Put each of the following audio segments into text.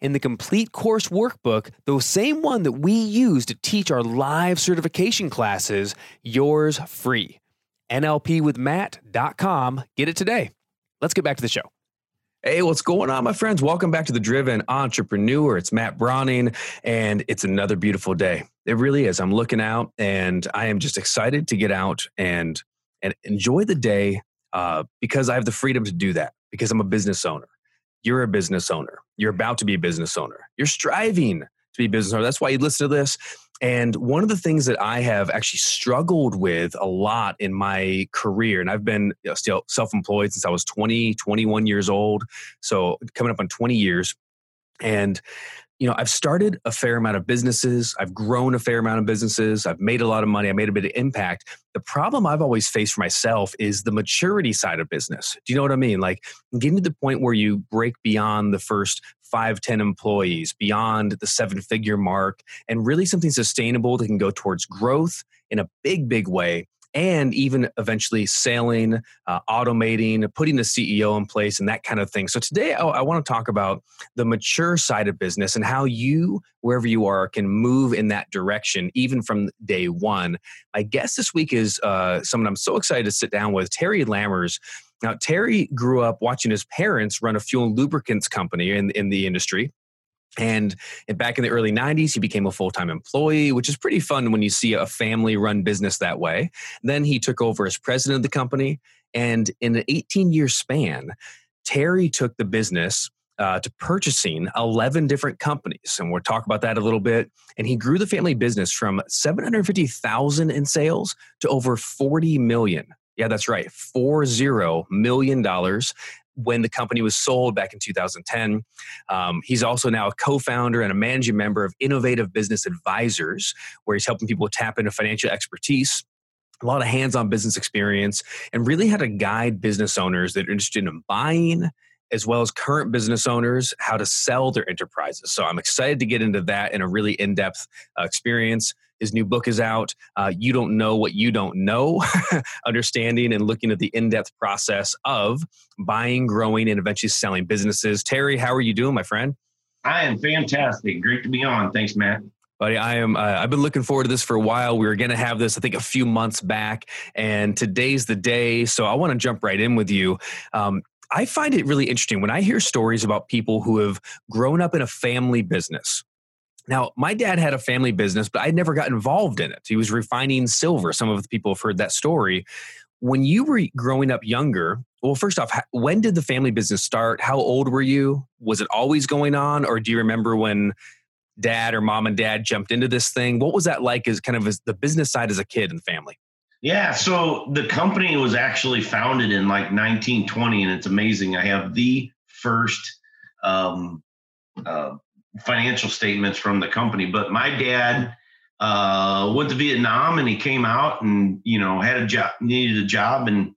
in the complete course workbook, the same one that we use to teach our live certification classes, yours free. NLPwithmatt.com. Get it today. Let's get back to the show. Hey, what's going on, my friends? Welcome back to the Driven Entrepreneur. It's Matt Browning, and it's another beautiful day. It really is. I'm looking out, and I am just excited to get out and and enjoy the day uh, because I have the freedom to do that. Because I'm a business owner. You're a business owner. You're about to be a business owner. You're striving to be a business owner. That's why you listen to this. And one of the things that I have actually struggled with a lot in my career, and I've been you know, still self employed since I was 20, 21 years old. So coming up on 20 years. And you know, I've started a fair amount of businesses. I've grown a fair amount of businesses. I've made a lot of money. I made a bit of impact. The problem I've always faced for myself is the maturity side of business. Do you know what I mean? Like getting to the point where you break beyond the first five, 10 employees, beyond the seven figure mark, and really something sustainable that can go towards growth in a big, big way and even eventually sailing, uh, automating, putting the CEO in place, and that kind of thing. So today I, I want to talk about the mature side of business and how you, wherever you are, can move in that direction even from day one. My guest this week is uh, someone I'm so excited to sit down with, Terry Lammers. Now, Terry grew up watching his parents run a fuel and lubricants company in, in the industry. And back in the early 90s, he became a full time employee, which is pretty fun when you see a family run business that way. Then he took over as president of the company. And in an 18 year span, Terry took the business uh, to purchasing 11 different companies. And we'll talk about that a little bit. And he grew the family business from 750,000 in sales to over 40 million. Yeah, that's right. $40 million when the company was sold back in 2010. Um, he's also now a co founder and a managing member of Innovative Business Advisors, where he's helping people tap into financial expertise. A lot of hands on business experience, and really how to guide business owners that are interested in buying as well as current business owners how to sell their enterprises. So I'm excited to get into that in a really in depth uh, experience. His new book is out. Uh, you don't know what you don't know. Understanding and looking at the in depth process of buying, growing, and eventually selling businesses. Terry, how are you doing, my friend? I am fantastic. Great to be on. Thanks, Matt. Buddy, I am. Uh, I've been looking forward to this for a while. We were going to have this, I think, a few months back, and today's the day. So I want to jump right in with you. Um, I find it really interesting when I hear stories about people who have grown up in a family business now, my dad had a family business, but I never got involved in it. He was refining silver. Some of the people have heard that story. When you were growing up younger, well, first off, when did the family business start? How old were you? Was it always going on? Or do you remember when dad or mom and dad jumped into this thing? What was that like as kind of as the business side as a kid and family? Yeah, so the company was actually founded in like 1920, and it's amazing. I have the first um, uh, financial statements from the company. But my dad uh, went to Vietnam and he came out and you know had a job, needed a job, and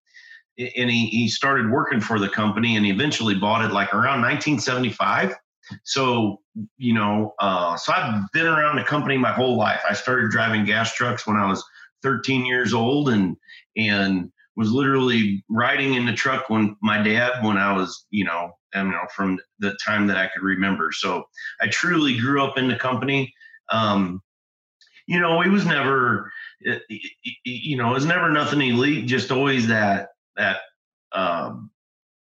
and he he started working for the company and he eventually bought it like around 1975. So you know, uh, so I've been around the company my whole life. I started driving gas trucks when I was 13 years old, and and was literally riding in the truck when my dad when I was you know you know, from the time that I could remember. So I truly grew up in the company. Um, you know, it was never, you know, it was never nothing elite. Just always that that um,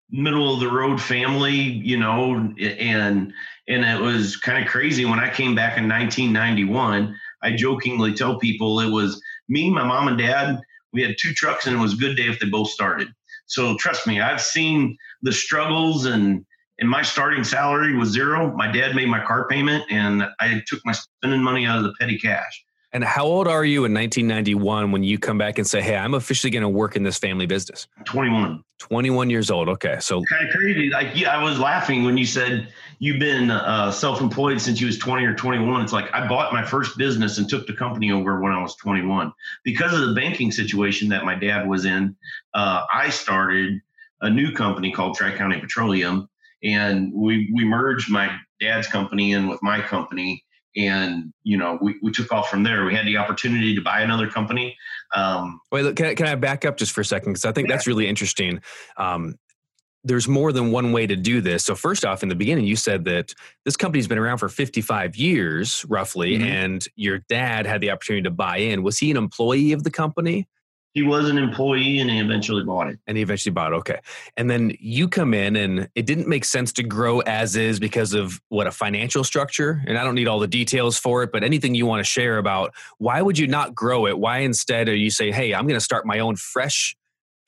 middle of the road family, you know, and and it was kind of crazy when I came back in 1991. I jokingly tell people it was me, my mom and dad. We had two trucks, and it was a good day if they both started. So trust me, I've seen the struggles and and my starting salary was zero. My dad made my car payment, and I took my spending money out of the petty cash. And how old are you in 1991 when you come back and say, "Hey, I'm officially going to work in this family business"? 21. 21 years old. Okay, so kind of crazy. Like, yeah, I was laughing when you said you've been uh, self-employed since you was 20 or 21. It's like I bought my first business and took the company over when I was 21 because of the banking situation that my dad was in. Uh, I started a new company called TriCounty Petroleum, and we we merged my dad's company in with my company and you know we, we took off from there. We had the opportunity to buy another company um, wait look, can, I, can i back up just for a second? Because i think yeah. that's really interesting. Um, there's more than one way to do this. So first off in the beginning you said that this company's been around for 55 years roughly mm-hmm. and your dad had the opportunity to buy in. Was he an employee of the company he was an employee and he eventually bought it. And he eventually bought it. Okay. And then you come in and it didn't make sense to grow as is because of what a financial structure. And I don't need all the details for it, but anything you want to share about why would you not grow it? Why instead are you say, hey, I'm going to start my own fresh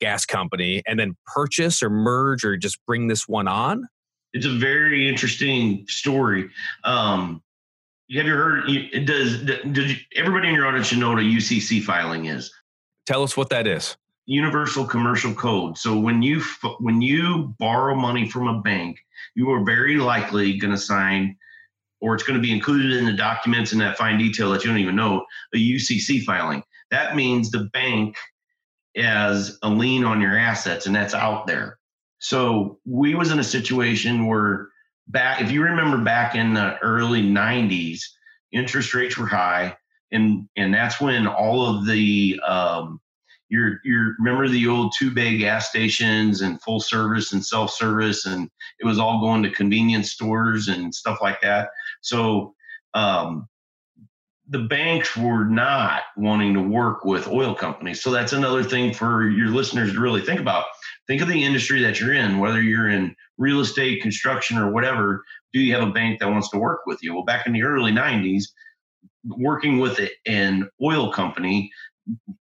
gas company and then purchase or merge or just bring this one on? It's a very interesting story. Um, have you heard? Does, does everybody in your audience should know what a UCC filing is? Tell us what that is. Universal Commercial Code. So when you when you borrow money from a bank, you are very likely going to sign, or it's going to be included in the documents in that fine detail that you don't even know, a UCC filing. That means the bank has a lien on your assets, and that's out there. So we was in a situation where back, if you remember back in the early '90s, interest rates were high and and that's when all of the um, you're you're remember the old two bay gas stations and full service and self service and it was all going to convenience stores and stuff like that. So um, the banks were not wanting to work with oil companies. So that's another thing for your listeners to really think about. Think of the industry that you're in, whether you're in real estate, construction, or whatever. Do you have a bank that wants to work with you? Well, back in the early 90s, working with an oil company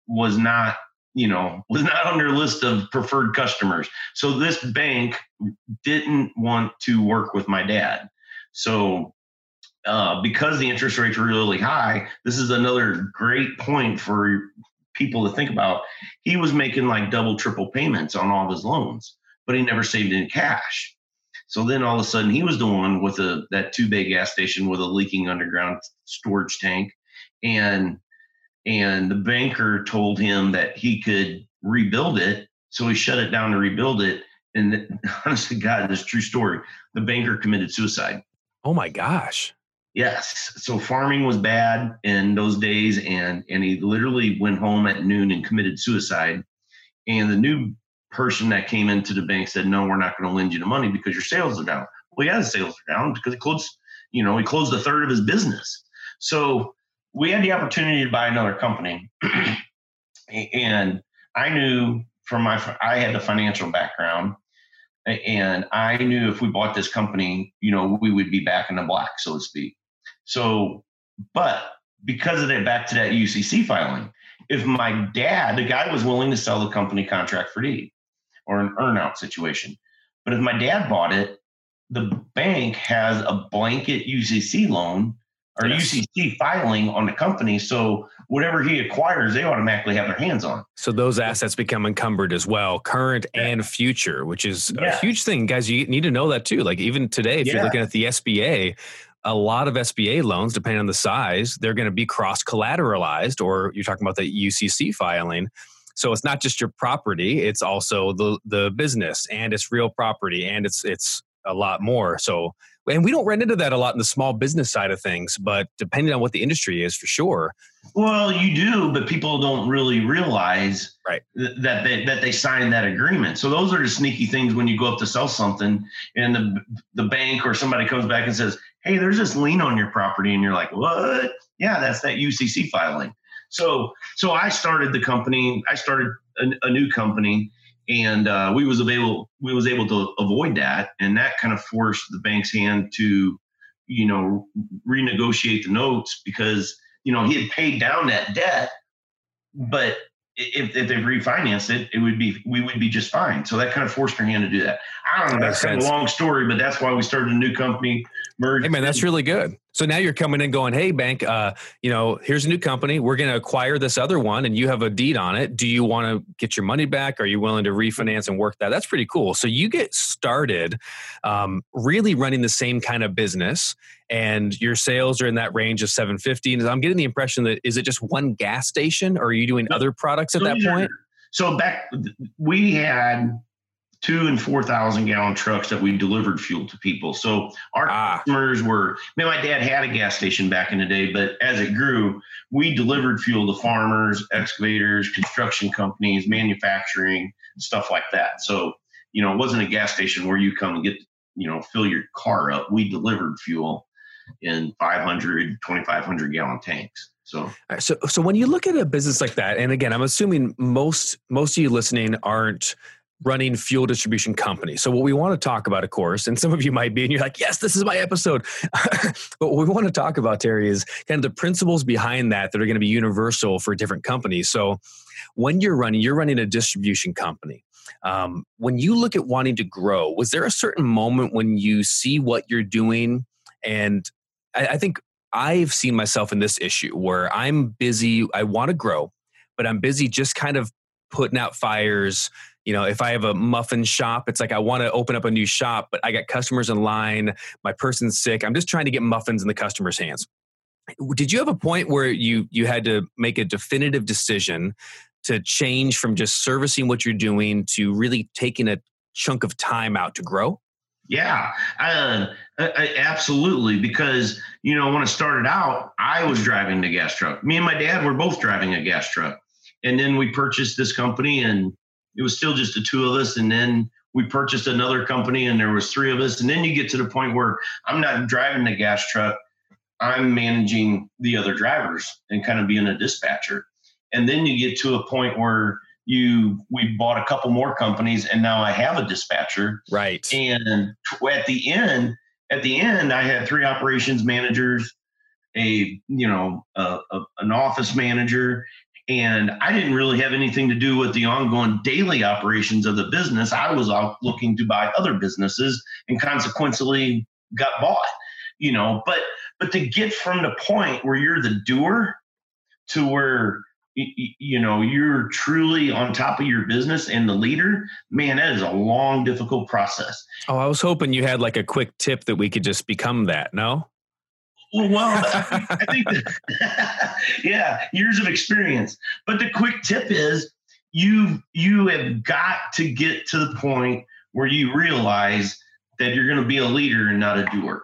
was not you know was not on their list of preferred customers. So this bank didn't want to work with my dad. So uh, because the interest rates were really high this is another great point for people to think about. He was making like double triple payments on all of his loans but he never saved any cash so then all of a sudden he was the one with a that two bay gas station with a leaking underground storage tank, and and the banker told him that he could rebuild it. So he shut it down to rebuild it. And honestly, God, this true story. The banker committed suicide. Oh my gosh. Yes. So farming was bad in those days, and and he literally went home at noon and committed suicide. And the new person that came into the bank said, "No, we're not going to lend you the money because your sales are down." Well, yeah, the sales are down because he closed, you know, he closed a third of his business. So we had the opportunity to buy another company, and I knew from my I had the financial background, and I knew if we bought this company, you know, we would be back in the black, so to speak. So, but because of that, back to that UCC filing, if my dad, the guy was willing to sell the company contract for deed or an earnout situation. But if my dad bought it, the bank has a blanket UCC loan or yes. UCC filing on the company. So whatever he acquires, they automatically have their hands on. So those assets become encumbered as well, current yeah. and future, which is yeah. a huge thing. Guys, you need to know that too. Like even today, if yeah. you're looking at the SBA, a lot of SBA loans, depending on the size, they're going to be cross collateralized, or you're talking about the UCC filing. So it's not just your property; it's also the the business, and it's real property, and it's it's a lot more. So, and we don't run into that a lot in the small business side of things, but depending on what the industry is, for sure. Well, you do, but people don't really realize right. th- that they that they signed that agreement. So those are the sneaky things when you go up to sell something, and the the bank or somebody comes back and says, "Hey, there's this lien on your property," and you're like, "What? Yeah, that's that UCC filing." So so I started the company. I started a, a new company and uh, we was able we was able to avoid that, and that kind of forced the bank's hand to, you know, renegotiate the notes because you know he had paid down that debt, but if, if they refinanced it, it would be we would be just fine. So that kind of forced our hand to do that. I don't know. That's kind of a long story, but that's why we started a new company. Merged. Hey man, that's really good. So now you're coming in going, hey bank, uh, you know, here's a new company. We're going to acquire this other one, and you have a deed on it. Do you want to get your money back? Are you willing to refinance and work that? That's pretty cool. So you get started, um, really running the same kind of business, and your sales are in that range of 750. And I'm getting the impression that is it just one gas station, or are you doing other products at that point? So back, we had two and four thousand gallon trucks that we delivered fuel to people. So our ah. customers were. Man, my dad had a gas station back in the day, but as it grew, we delivered fuel to farmers, excavators, construction companies, manufacturing, stuff like that. So you know, it wasn't a gas station where you come and get you know fill your car up. We delivered fuel in 500, 2,500 gallon tanks. So, so, so when you look at a business like that, and again, I'm assuming most most of you listening aren't running fuel distribution company. So what we want to talk about, of course, and some of you might be, and you're like, yes, this is my episode. but what we want to talk about, Terry, is kind of the principles behind that that are going to be universal for different companies. So when you're running, you're running a distribution company. Um, when you look at wanting to grow, was there a certain moment when you see what you're doing? And I, I think I've seen myself in this issue where I'm busy, I want to grow, but I'm busy just kind of putting out fires, you know if i have a muffin shop it's like i want to open up a new shop but i got customers in line my person's sick i'm just trying to get muffins in the customer's hands did you have a point where you you had to make a definitive decision to change from just servicing what you're doing to really taking a chunk of time out to grow yeah, uh, absolutely. Because you know, when I started out, I was driving the gas truck. Me and my dad were both driving a gas truck, and then we purchased this company, and it was still just the two of us and then we purchased another company and there was three of us and then you get to the point where i'm not driving the gas truck i'm managing the other drivers and kind of being a dispatcher. And then you get to a point where you we bought a couple more companies and now i have a dispatcher. Right. And at the end at the end i had three operations managers a you know a, a, an office manager and I didn't really have anything to do with the ongoing daily operations of the business. I was out looking to buy other businesses and consequently got bought, you know, but but to get from the point where you're the doer to where you know you're truly on top of your business and the leader man that is a long difficult process oh i was hoping you had like a quick tip that we could just become that no Oh, well, I think, that, yeah, years of experience. But the quick tip is you you have got to get to the point where you realize that you're going to be a leader and not a doer,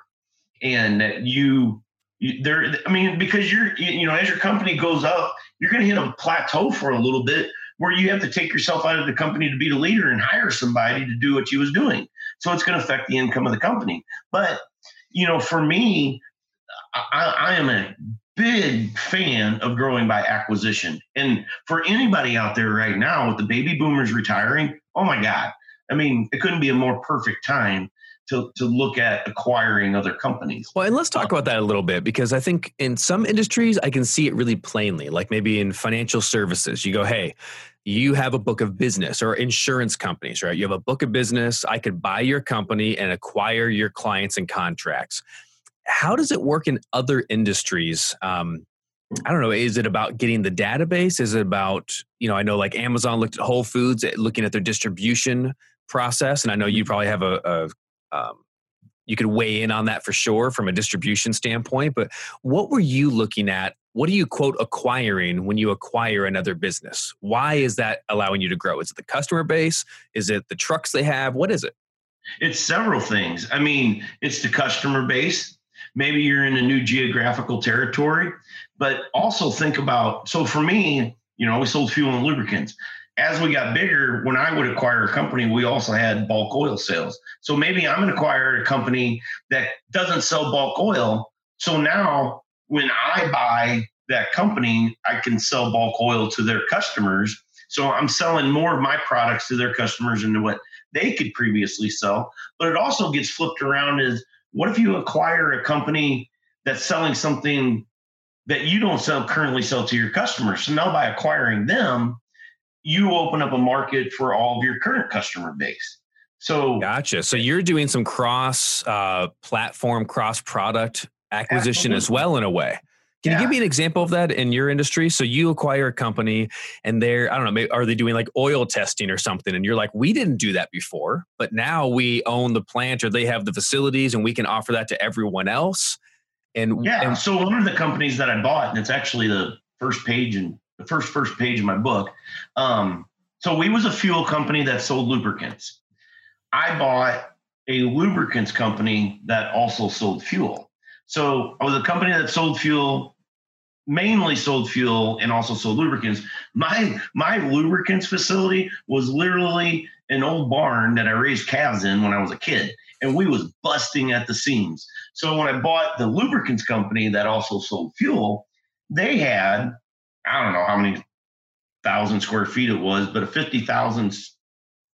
and that you, you there. I mean, because you're you know as your company goes up, you're going to hit a plateau for a little bit where you have to take yourself out of the company to be the leader and hire somebody to do what you was doing. So it's going to affect the income of the company. But you know, for me, I, I am a big fan of growing by acquisition. And for anybody out there right now with the baby boomers retiring, oh my God. I mean, it couldn't be a more perfect time to, to look at acquiring other companies. Well, and let's talk about that a little bit because I think in some industries I can see it really plainly. Like maybe in financial services, you go, hey, you have a book of business or insurance companies, right? You have a book of business. I could buy your company and acquire your clients and contracts how does it work in other industries? Um, I don't know. Is it about getting the database? Is it about, you know, I know like Amazon looked at Whole Foods, looking at their distribution process. And I know you probably have a, a um, you could weigh in on that for sure from a distribution standpoint. But what were you looking at? What are you, quote, acquiring when you acquire another business? Why is that allowing you to grow? Is it the customer base? Is it the trucks they have? What is it? It's several things. I mean, it's the customer base maybe you're in a new geographical territory, but also think about so for me, you know, we sold fuel and lubricants. As we got bigger, when I would acquire a company, we also had bulk oil sales. So maybe I'm going to acquire a company that doesn't sell bulk oil. So now when I buy that company, I can sell bulk oil to their customers. So I'm selling more of my products to their customers into what they could previously sell. But it also gets flipped around as what if you acquire a company that's selling something that you don't sell currently sell to your customers? So now by acquiring them, you open up a market for all of your current customer base. So gotcha. So you're doing some cross uh, platform, cross product acquisition Absolutely. as well, in a way. Can yeah. you give me an example of that in your industry? So you acquire a company and they're, I don't know, maybe, are they doing like oil testing or something? And you're like, we didn't do that before, but now we own the plant or they have the facilities and we can offer that to everyone else. And yeah, and, so one of the companies that I bought, and it's actually the first page and the first first page of my book. Um, so we was a fuel company that sold lubricants. I bought a lubricants company that also sold fuel. So I was a company that sold fuel, mainly sold fuel and also sold lubricants. My my lubricants facility was literally an old barn that I raised calves in when I was a kid, and we was busting at the seams. So when I bought the lubricants company that also sold fuel, they had I don't know how many thousand square feet it was, but a fifty thousand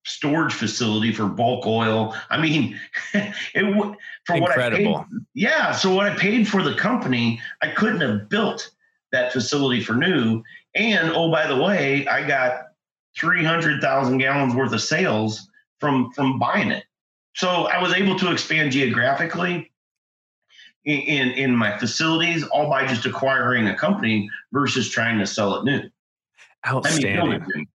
storage facility for bulk oil. I mean, it for Incredible. what I paid. Yeah, so what I paid for the company, I couldn't have built that facility for new. And oh, by the way, I got three hundred thousand gallons worth of sales from from buying it. So I was able to expand geographically in, in, in my facilities, all by just acquiring a company versus trying to sell it new. Outstanding. I mean,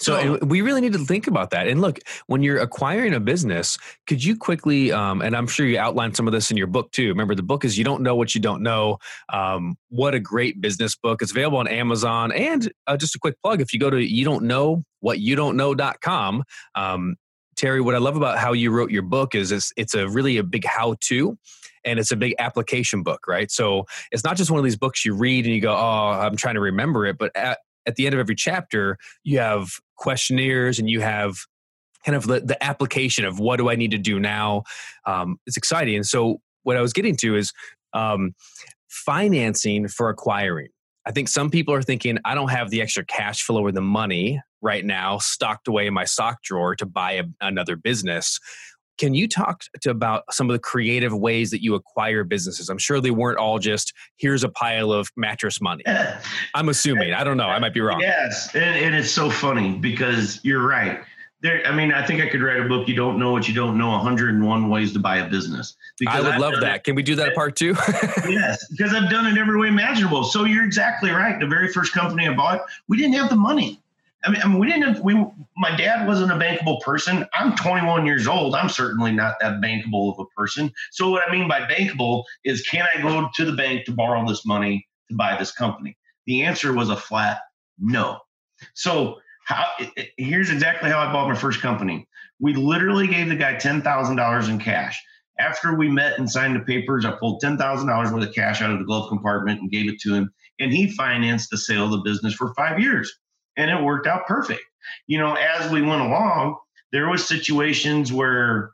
so, we really need to think about that. And look, when you're acquiring a business, could you quickly, um, and I'm sure you outlined some of this in your book too. Remember, the book is You Don't Know What You Don't Know. Um, what a great business book. It's available on Amazon. And uh, just a quick plug if you go to you don't know what you don't know.com, um, Terry, what I love about how you wrote your book is it's, it's a really a big how to and it's a big application book, right? So it's not just one of these books you read and you go, oh, I'm trying to remember it, but at, at the end of every chapter, you have questionnaires and you have kind of the, the application of what do I need to do now. Um, it's exciting. And so what I was getting to is um, financing for acquiring. I think some people are thinking, I don't have the extra cash flow or the money right now stocked away in my sock drawer to buy a, another business. Can you talk to about some of the creative ways that you acquire businesses? I'm sure they weren't all just here's a pile of mattress money. I'm assuming. I don't know. I might be wrong. Yes, and, and it's so funny because you're right. There, I mean, I think I could write a book. You don't know what you don't know. 101 ways to buy a business. Because I would I've love that. It. Can we do that part two? yes, because I've done it every way imaginable. So you're exactly right. The very first company I bought, we didn't have the money. I mean, I mean, we didn't. We my dad wasn't a bankable person. I'm 21 years old. I'm certainly not that bankable of a person. So what I mean by bankable is, can I go to the bank to borrow this money to buy this company? The answer was a flat no. So how? Here's exactly how I bought my first company. We literally gave the guy ten thousand dollars in cash. After we met and signed the papers, I pulled ten thousand dollars worth of cash out of the glove compartment and gave it to him, and he financed the sale of the business for five years and it worked out perfect. You know, as we went along, there was situations where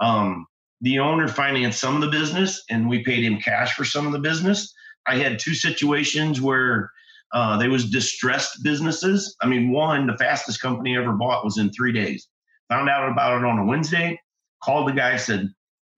um, the owner financed some of the business and we paid him cash for some of the business. I had two situations where uh, there was distressed businesses. I mean, one, the fastest company ever bought was in three days. Found out about it on a Wednesday, called the guy, said,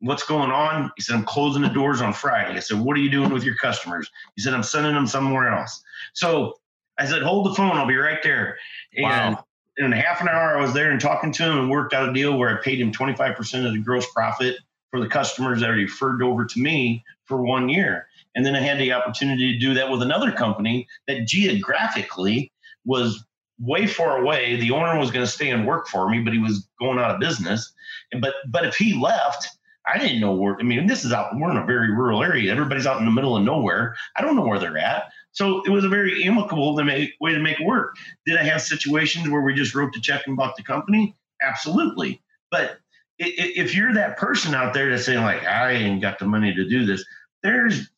What's going on? He said, I'm closing the doors on Friday. I said, What are you doing with your customers? He said, I'm sending them somewhere else. So I said, hold the phone. I'll be right there. And wow. in half an hour, I was there and talking to him and worked out a deal where I paid him 25% of the gross profit for the customers that are referred over to me for one year. And then I had the opportunity to do that with another company that geographically was way far away. The owner was going to stay and work for me, but he was going out of business. But but if he left, I didn't know where. I mean, this is out. We're in a very rural area. Everybody's out in the middle of nowhere. I don't know where they're at. So it was a very amicable to make, way to make it work. Did I have situations where we just wrote the check and bought the company? Absolutely. But if you're that person out there that's saying like, I ain't got the money to do this, there's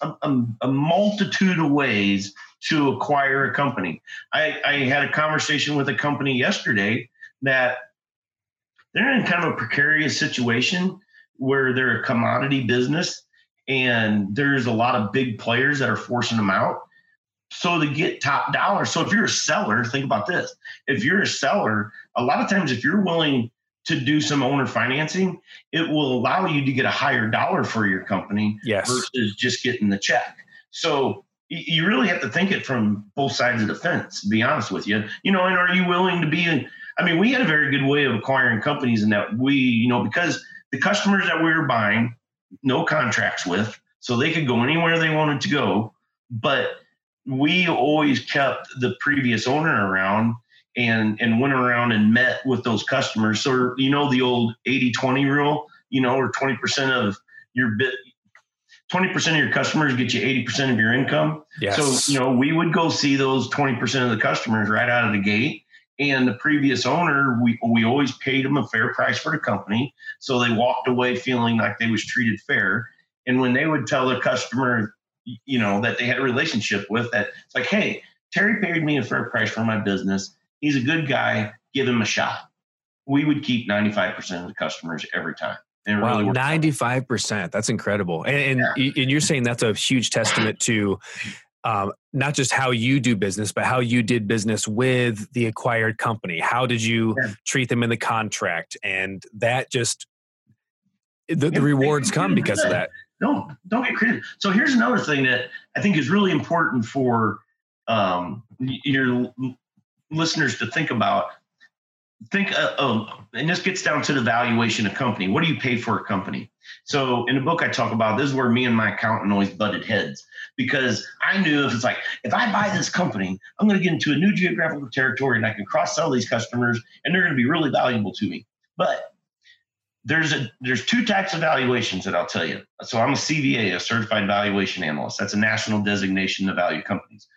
a, a, a multitude of ways to acquire a company. I, I had a conversation with a company yesterday that they're in kind of a precarious situation where they're a commodity business and there's a lot of big players that are forcing them out. so to get top dollar. So if you're a seller, think about this. If you're a seller, a lot of times if you're willing to do some owner financing, it will allow you to get a higher dollar for your company yes. versus just getting the check. So you really have to think it from both sides of the fence, to be honest with you. You know, and are you willing to be in, I mean, we had a very good way of acquiring companies in that we, you know, because the customers that we were buying, no contracts with, so they could go anywhere they wanted to go. But we always kept the previous owner around and and went around and met with those customers. So you know the old 80-20 rule, you know, or 20% of your bit 20% of your customers get you 80% of your income. Yes. So, you know, we would go see those 20% of the customers right out of the gate. And the previous owner, we, we always paid them a fair price for the company. So they walked away feeling like they was treated fair. And when they would tell the customer, you know, that they had a relationship with that, it's like, hey, Terry paid me a fair price for my business. He's a good guy. Give him a shot. We would keep 95% of the customers every time. wow, really 95%. That's incredible. And, and, yeah. and, you're saying that's a huge testament to um, not just how you do business, but how you did business with the acquired company. How did you yeah. treat them in the contract? And that just, the, the rewards come because of that. No, don't get credit. So here's another thing that I think is really important for um, your listeners to think about think uh, oh and this gets down to the valuation of company. What do you pay for a company? So in the book i talk about this is where me and my accountant always butted heads because i knew if it's like if i buy this company i'm going to get into a new geographical territory and i can cross sell these customers and they're going to be really valuable to me. But there's a there's two types of valuations that i'll tell you. So i'm a cva a certified valuation analyst. That's a national designation to value companies.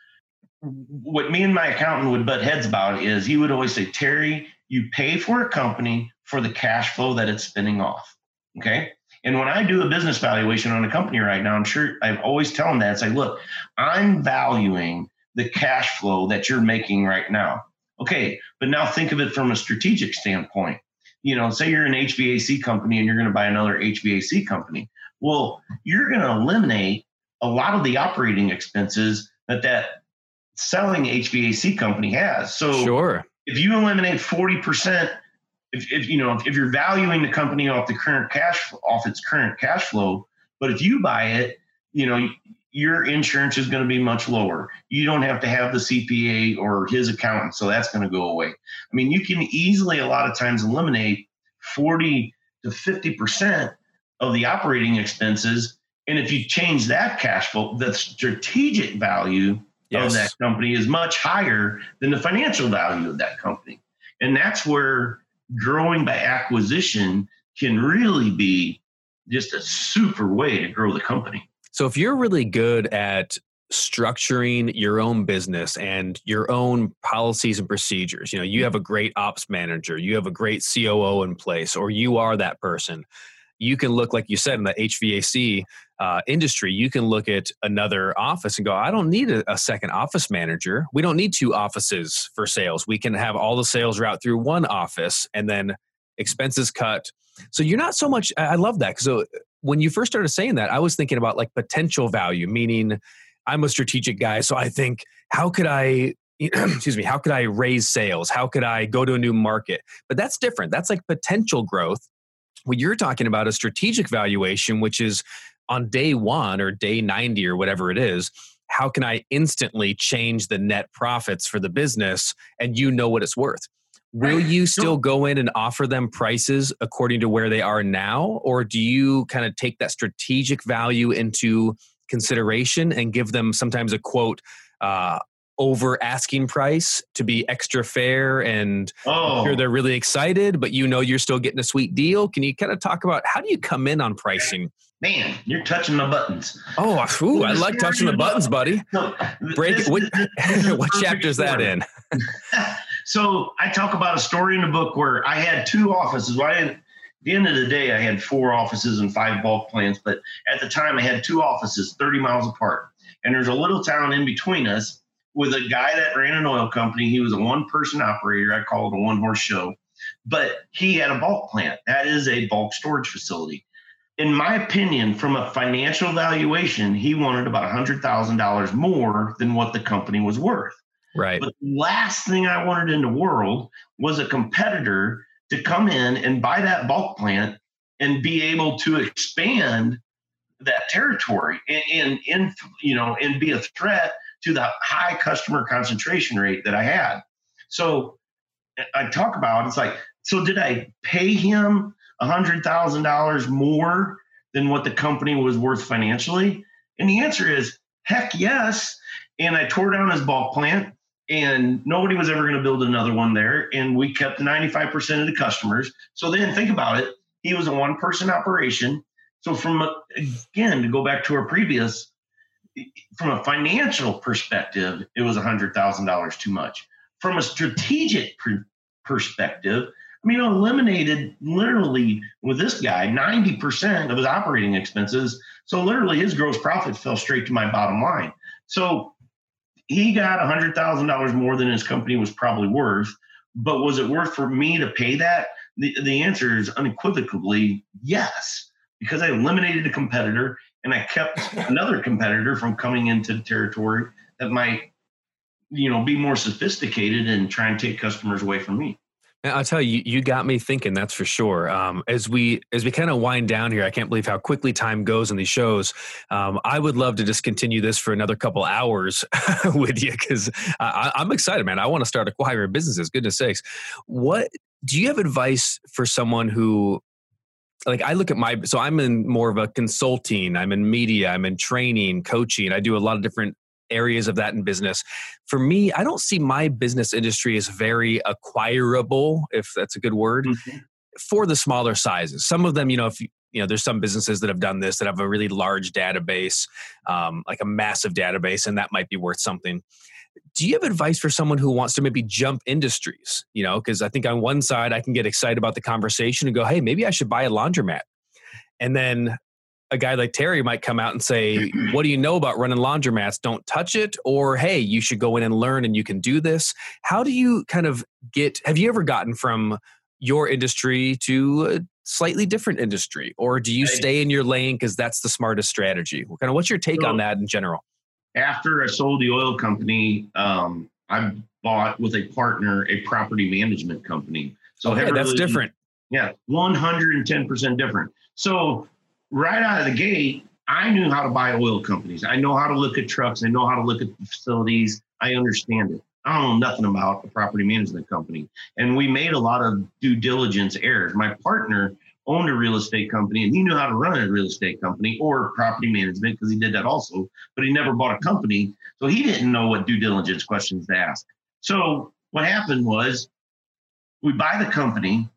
What me and my accountant would butt heads about is he would always say, Terry, you pay for a company for the cash flow that it's spinning off. Okay. And when I do a business valuation on a company right now, I'm sure I always tell them that it's like, look, I'm valuing the cash flow that you're making right now. Okay. But now think of it from a strategic standpoint. You know, say you're an HVAC company and you're going to buy another HVAC company. Well, you're going to eliminate a lot of the operating expenses that that selling HVAC company has. So sure. If you eliminate 40%, if, if you know, if, if, you're valuing the company off the current cash off its current cash flow, but if you buy it, you know, your insurance is going to be much lower. You don't have to have the CPA or his accountant, so that's going to go away. I mean, you can easily a lot of times eliminate 40 to 50% of the operating expenses. And if you change that cash flow, the strategic value yes. of that company is much higher than the financial value of that company. And that's where growing by acquisition can really be just a super way to grow the company. So if you're really good at structuring your own business and your own policies and procedures, you know, you have a great ops manager, you have a great COO in place, or you are that person you can look like you said in the HVAC uh, industry. You can look at another office and go, I don't need a, a, second office manager. We don't need two offices for sales. We can have all the sales route through one office, and then expenses cut. So you're not so much. I love that. So when you first started saying that, I was thinking about like potential value, meaning I'm a strategic guy, so I think how could I excuse me how could i raise sales how could i go to a new market but that's different that's like potential growth what you're talking about a strategic valuation, which is on day one or day 90 or whatever it is, how can I instantly change the net profits for the business and you know what it's worth? Will you still go in and offer them prices according to where they are now? Or do you kind of take that strategic value into consideration and give them sometimes a quote, uh, over asking price to be extra fair and oh. they're really excited, but you know you're still getting a sweet deal. Can you kind of talk about how do you come in on pricing? Man, you're touching my buttons. Oh, ooh, I like touching the buttons, buddy. Break this, what, what chapter is that in? so I talk about a story in the book where I had two offices. Well, I at the end of the day, I had four offices and five bulk plants, but at the time I had two offices 30 miles apart. And there's a little town in between us with a guy that ran an oil company. He was a one person operator. I call it a one horse show, but he had a bulk plant. That is a bulk storage facility. In my opinion, from a financial valuation, he wanted about $100,000 more than what the company was worth. Right. But the last thing I wanted in the world was a competitor to come in and buy that bulk plant and be able to expand that territory and, and, and you know and be a threat to the high customer concentration rate that I had. So I talk about it's like, so did I pay him a hundred thousand dollars more than what the company was worth financially? And the answer is heck yes. And I tore down his bulk plant and nobody was ever going to build another one there. And we kept 95% of the customers. So then think about it. He was a one person operation. So from again, to go back to our previous, from a financial perspective, it was $100,000 too much. From a strategic pr- perspective, I mean, eliminated literally with this guy 90% of his operating expenses. So literally his gross profit fell straight to my bottom line. So he got $100,000 more than his company was probably worth. But was it worth for me to pay that? The, the answer is unequivocally yes, because I eliminated a competitor and I kept another competitor from coming into the territory that might, you know, be more sophisticated and try and take customers away from me. I'll tell you, you got me thinking. That's for sure. Um, as we as we kind of wind down here, I can't believe how quickly time goes in these shows. Um, I would love to just continue this for another couple hours with you because I'm excited, man. I want to start acquiring businesses. Goodness sakes, what do you have advice for someone who like I look at my so I'm in more of a consulting, I'm in media, I'm in training, coaching. I do a lot of different areas of that in business. For me, I don't see my business industry as very acquirable, if that's a good word, mm-hmm. for the smaller sizes. Some of them, you know, if you know, there's some businesses that have done this that have a really large database, um, like a massive database, and that might be worth something. Do you have advice for someone who wants to maybe jump industries? You know, because I think on one side I can get excited about the conversation and go, hey, maybe I should buy a laundromat. And then a guy like Terry might come out and say, What do you know about running laundromats? Don't touch it. Or, Hey, you should go in and learn and you can do this. How do you kind of get, have you ever gotten from your industry to a slightly different industry? Or do you stay in your lane because that's the smartest strategy? What Kind of what's your take so, on that in general? After I sold the oil company, um, I bought with a partner a property management company. So okay, that's different. Yeah, 110% different. So right out of the gate, I knew how to buy oil companies. I know how to look at trucks. I know how to look at facilities. I understand it. I don't know nothing about a property management company. And we made a lot of due diligence errors. My partner owned a real estate company and he knew how to run a real estate company or property management because he did that also, but he never bought a company. So he didn't know what due diligence questions to ask. So what happened was we buy the company,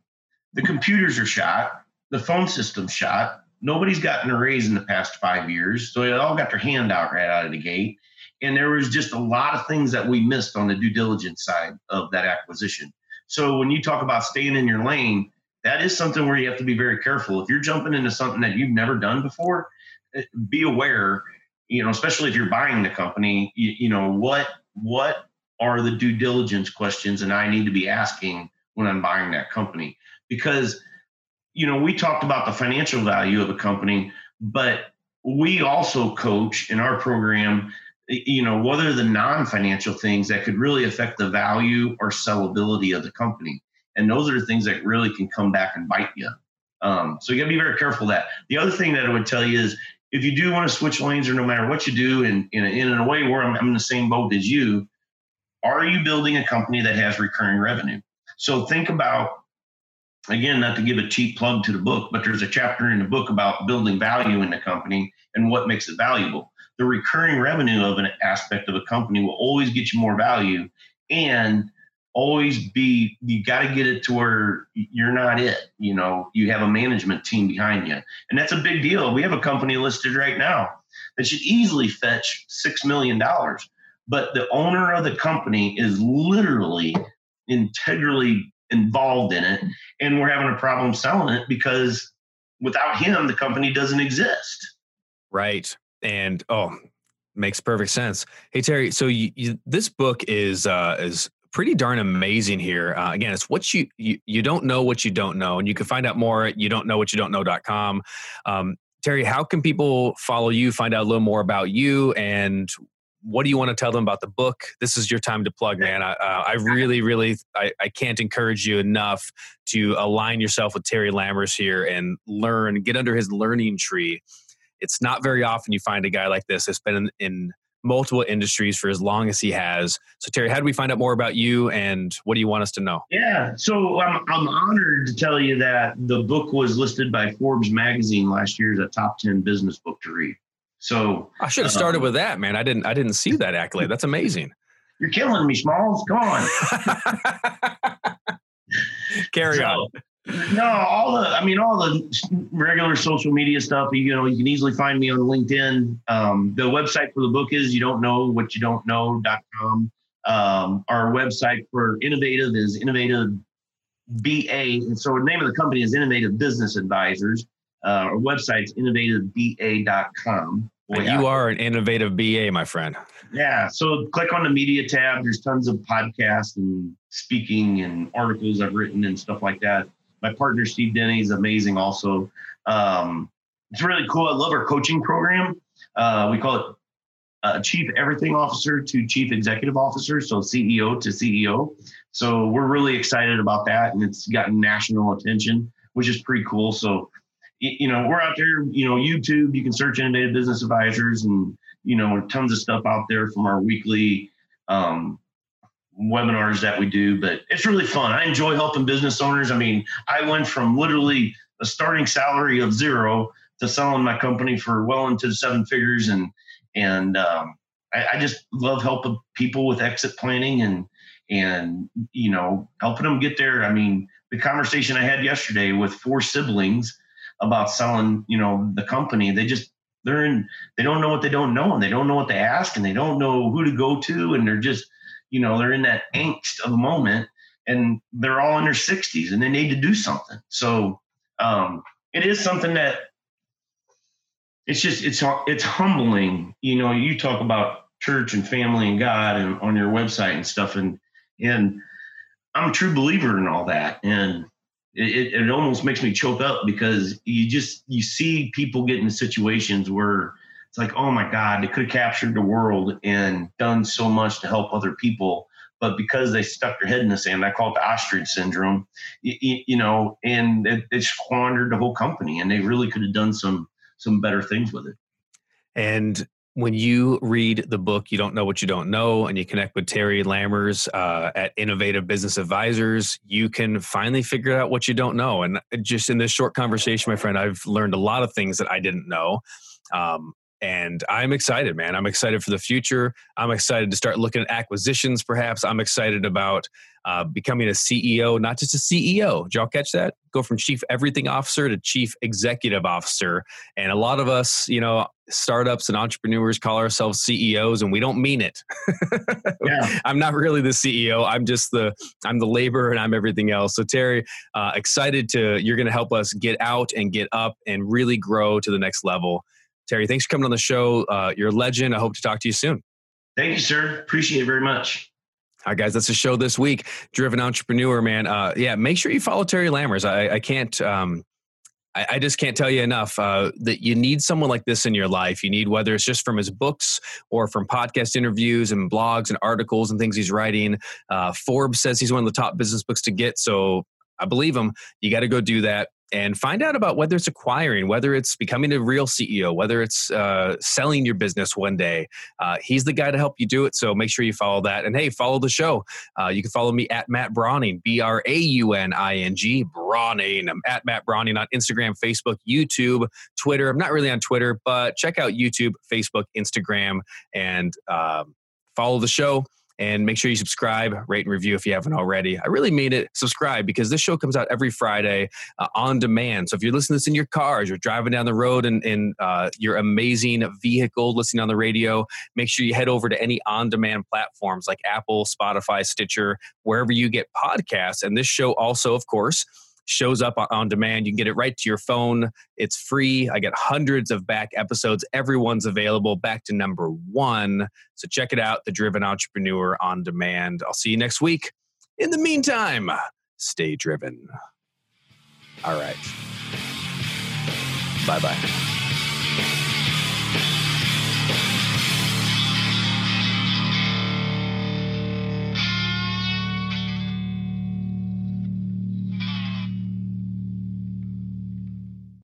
the computers are shot, the phone system's shot, Nobody's gotten a raise in the past five years. So they all got their hand out right out of the gate. And there was just a lot of things that we missed on the due diligence side of that acquisition. So when you talk about staying in your lane, that is something where you have to be very careful. If you're jumping into something that you've never done before, eh, be aware, you know, especially if you're buying the company, you, you know, what what are the due diligence questions and I need to be asking when I'm buying that company? Because you know, we talked about the financial value of a company, but we also coach in our program, you know, what are the non financial things that could really affect the value or sellability of the company? And those are the things that really can come back and bite you. Um, so you got to be very careful that. The other thing that I would tell you is if you do want to switch lanes or no matter what you do, and in, a way where I'm, I'm in the same boat as you, are you building a company that has recurring revenue? So think about again, not to give a cheap plug to the book, but there's a chapter in the book about building value in the company and what makes it valuable. The recurring revenue of an aspect of a company will always get you more value and always be you got to get it to where you're not it you know? You have a management team behind you. And that's a big deal. We have a company listed right now that should easily fetch six million dollars but the owner of the company is literally integrally involved in it and we're having a problem selling it because without him the company doesn't exist right and oh makes perfect sense hey terry so you, you, this book is uh is pretty darn amazing here. Uh, again, it's what you, you you don't know what you don't know, and you can find out more at you don't know what you don't know.com. Um, Terry, how can people follow you, find out a little more about you, and what do you want to tell them about the book? This is your time to plug, man. I, uh, I really, really, I, I, can't encourage you enough to align yourself with Terry Lammers here and learn, get under his learning tree. It's not very often you find a guy like this that's been in, in multiple industries for as long as he has. So, Terry, how do we find out more about you and what do you want us to know? Yeah, so I'm, I'm honored to tell you that the book was listed by Forbes magazine last year as a top 10 business book to read. So I should have started um, with that, man. I didn't I didn't see that accolade. That's amazing. You're killing me, Smalls. Come on. Carry so, on. No, all the I mean all the regular social media stuff. You know, you can easily find me on LinkedIn. Um, the website for the book is you don't know what you don't know.com. Um, our website for innovative is innovative BA. And so the name of the company is Innovative Business Advisors. Uh, our website's innovativeba.com. Boy, you are an innovative BA, my friend. Yeah. So click on the media tab. There's tons of podcasts and speaking and articles I've written and stuff like that. My partner, Steve Denny, is amazing also. Um, it's really cool. I love our coaching program. Uh, we call it uh, Chief Everything Officer to Chief Executive Officer, so CEO to CEO. So we're really excited about that, and it's gotten national attention, which is pretty cool. So you know, we're out there, you know, YouTube, you can search innovative business advisors and, you know, tons of stuff out there from our weekly um, webinars that we do, but it's really fun. I enjoy helping business owners. I mean, I went from literally a starting salary of zero to selling my company for well into the seven figures. And, and, um, I, I just love helping people with exit planning and, and, you know, helping them get there. I mean, the conversation I had yesterday with four siblings, about selling, you know, the company. They just they're in they don't know what they don't know and they don't know what to ask and they don't know who to go to and they're just, you know, they're in that angst of a moment and they're all in their 60s and they need to do something. So um, it is something that it's just it's it's humbling. You know, you talk about church and family and God and on your website and stuff and and I'm a true believer in all that and it, it almost makes me choke up because you just you see people get in situations where it's like oh my god they could have captured the world and done so much to help other people. But because they stuck their head in the sand i call it the ostrich syndrome you, you know and it, it squandered the whole company and they really could have done some some better things with it. And when you read the book, you don't know what you don't know, and you connect with Terry Lammers uh, at Innovative Business Advisors, you can finally figure out what you don't know. And just in this short conversation, my friend, I've learned a lot of things that I didn't know. Um, and I'm excited, man. I'm excited for the future. I'm excited to start looking at acquisitions, perhaps. I'm excited about uh, becoming a CEO, not just a CEO. Did y'all catch that? Go from chief everything officer to chief executive officer. And a lot of us, you know, startups and entrepreneurs call ourselves CEOs and we don't mean it. yeah. I'm not really the CEO. I'm just the I'm the labor and I'm everything else. So Terry, uh, excited to you're going to help us get out and get up and really grow to the next level. Terry, thanks for coming on the show. Uh, you're a legend. I hope to talk to you soon. Thank you, sir. Appreciate it very much. All right, guys, that's the show this week. Driven Entrepreneur, man. Uh, yeah, make sure you follow Terry Lammers. I, I can't, um, I, I, just can't tell you enough uh, that you need someone like this in your life. You need, whether it's just from his books or from podcast interviews and blogs and articles and things he's writing. Uh, Forbes says he's one of the top business books to get. So I believe him. You got to go do that and find out about whether it's acquiring, whether it's becoming a real CEO, whether it's uh, selling your business one day. Uh, he's the guy to help you do it. So make sure you follow that. And hey, follow the show. Uh, you can follow me at Matt Brauning, B R A U N I N G, Brauning. I'm at Matt Brauning on Instagram, Facebook, YouTube, Twitter. I'm not really on Twitter, but check out YouTube, Facebook, Instagram, and um, follow the show and make sure you subscribe, rate, and review if you haven't already. I really mean it. Subscribe because this show comes out every Friday uh, on demand. So if you're listening to this in your cars, you're driving down the road in, in uh, your amazing vehicle, listening on the radio, make sure you head over to any on demand platforms like Apple, Spotify, Stitcher, wherever you get podcasts. And this show also, of course, shows up on demand. You can get it right to your phone. It's free. I get hundreds of back episodes. Everyone's available back to number one. So check it out, The Driven Entrepreneur on Demand. I'll see you next week. In the meantime, stay driven. All right. Bye bye.